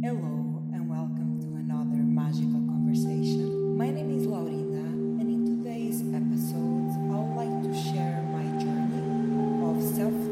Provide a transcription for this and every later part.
Hello and welcome to another magical conversation. My name is Laurina, and in today's episode, I would like to share my journey of self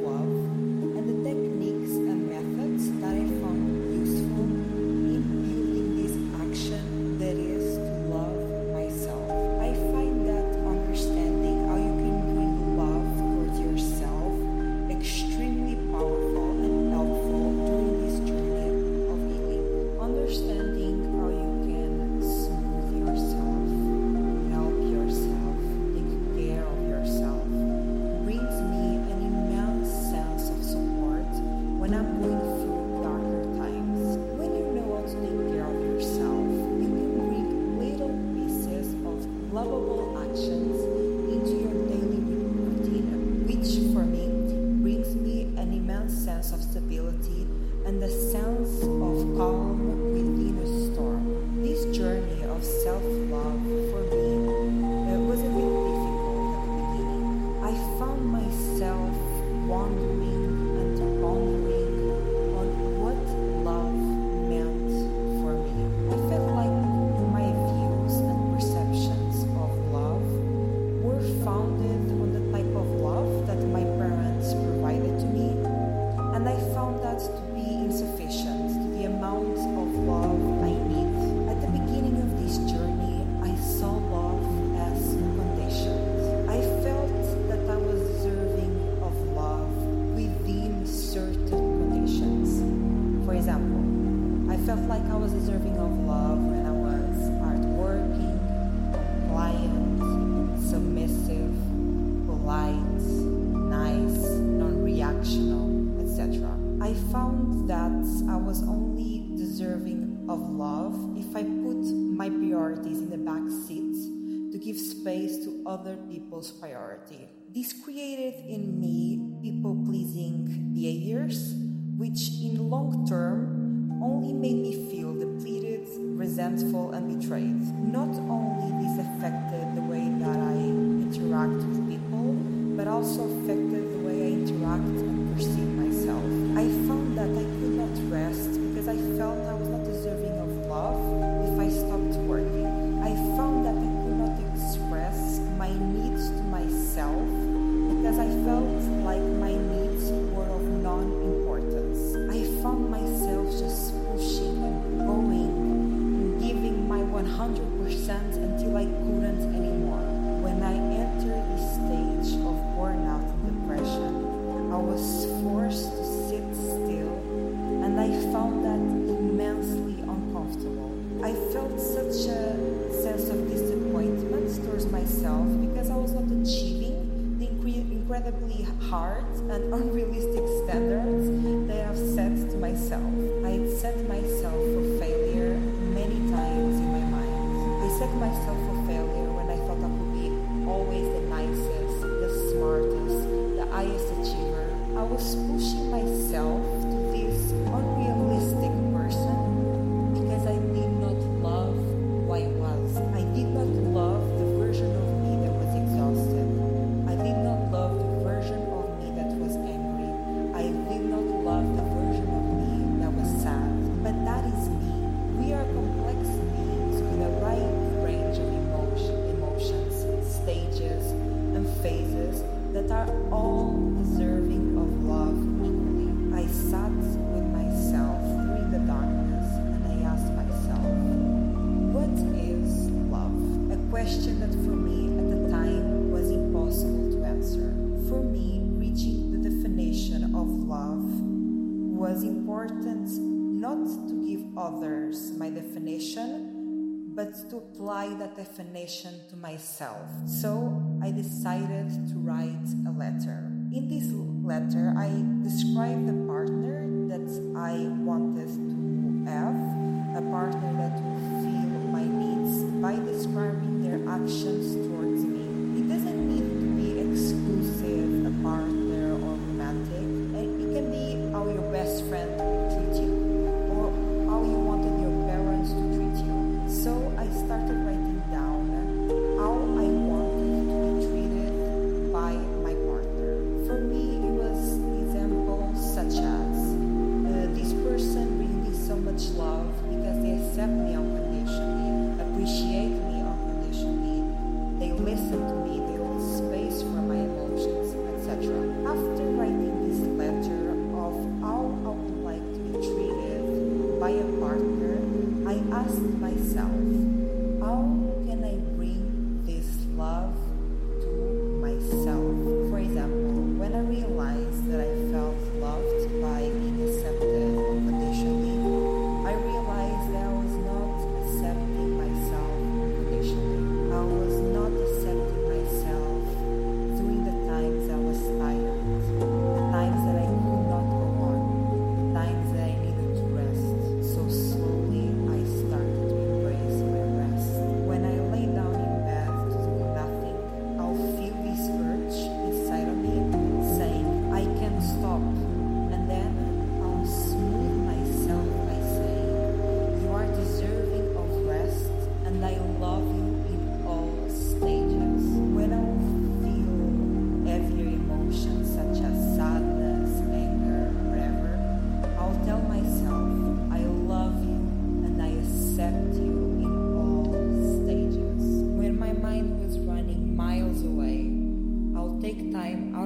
I was only deserving of love if I put my priorities in the back seat to give space to other people's priority. This created in me people pleasing behaviors, which in long term only made me feel depleted, resentful, and betrayed. Not only this affected the way that I interact with people, but also affected the way I interact incredibly hard and unrealistic standards that I've set to myself. I had set myself for failure many times in my mind. I set myself for failure when I thought I could be always the nicest, the smartest, the highest achiever. I was pushing was important not to give others my definition, but to apply that definition to myself. So I decided to write a letter. In this letter, I described the partner that I wanted to have, a partner that would feel my needs by describing their actions towards. accept me unconditionally, appreciate me unconditionally, they listen to me, they hold space for my emotions, etc. After writing this letter of how I would like to be treated by a partner, I asked myself,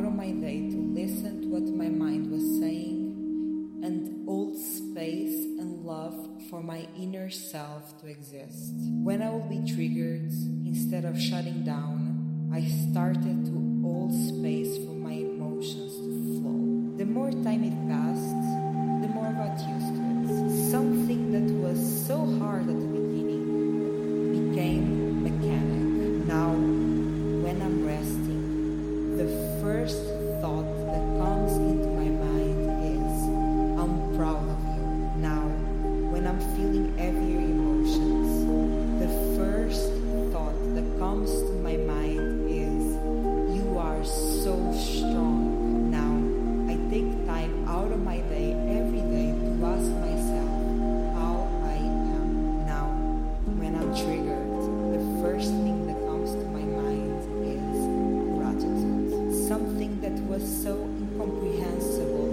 out of my day to listen to what my mind was saying and hold space and love for my inner self to exist. When I would be triggered, instead of shutting down, I started to hold space for my emotions to flow. The more time it passed, the more I got used to it. Something that was so hard at the beginning became mechanic. Now first. something that was so incomprehensible.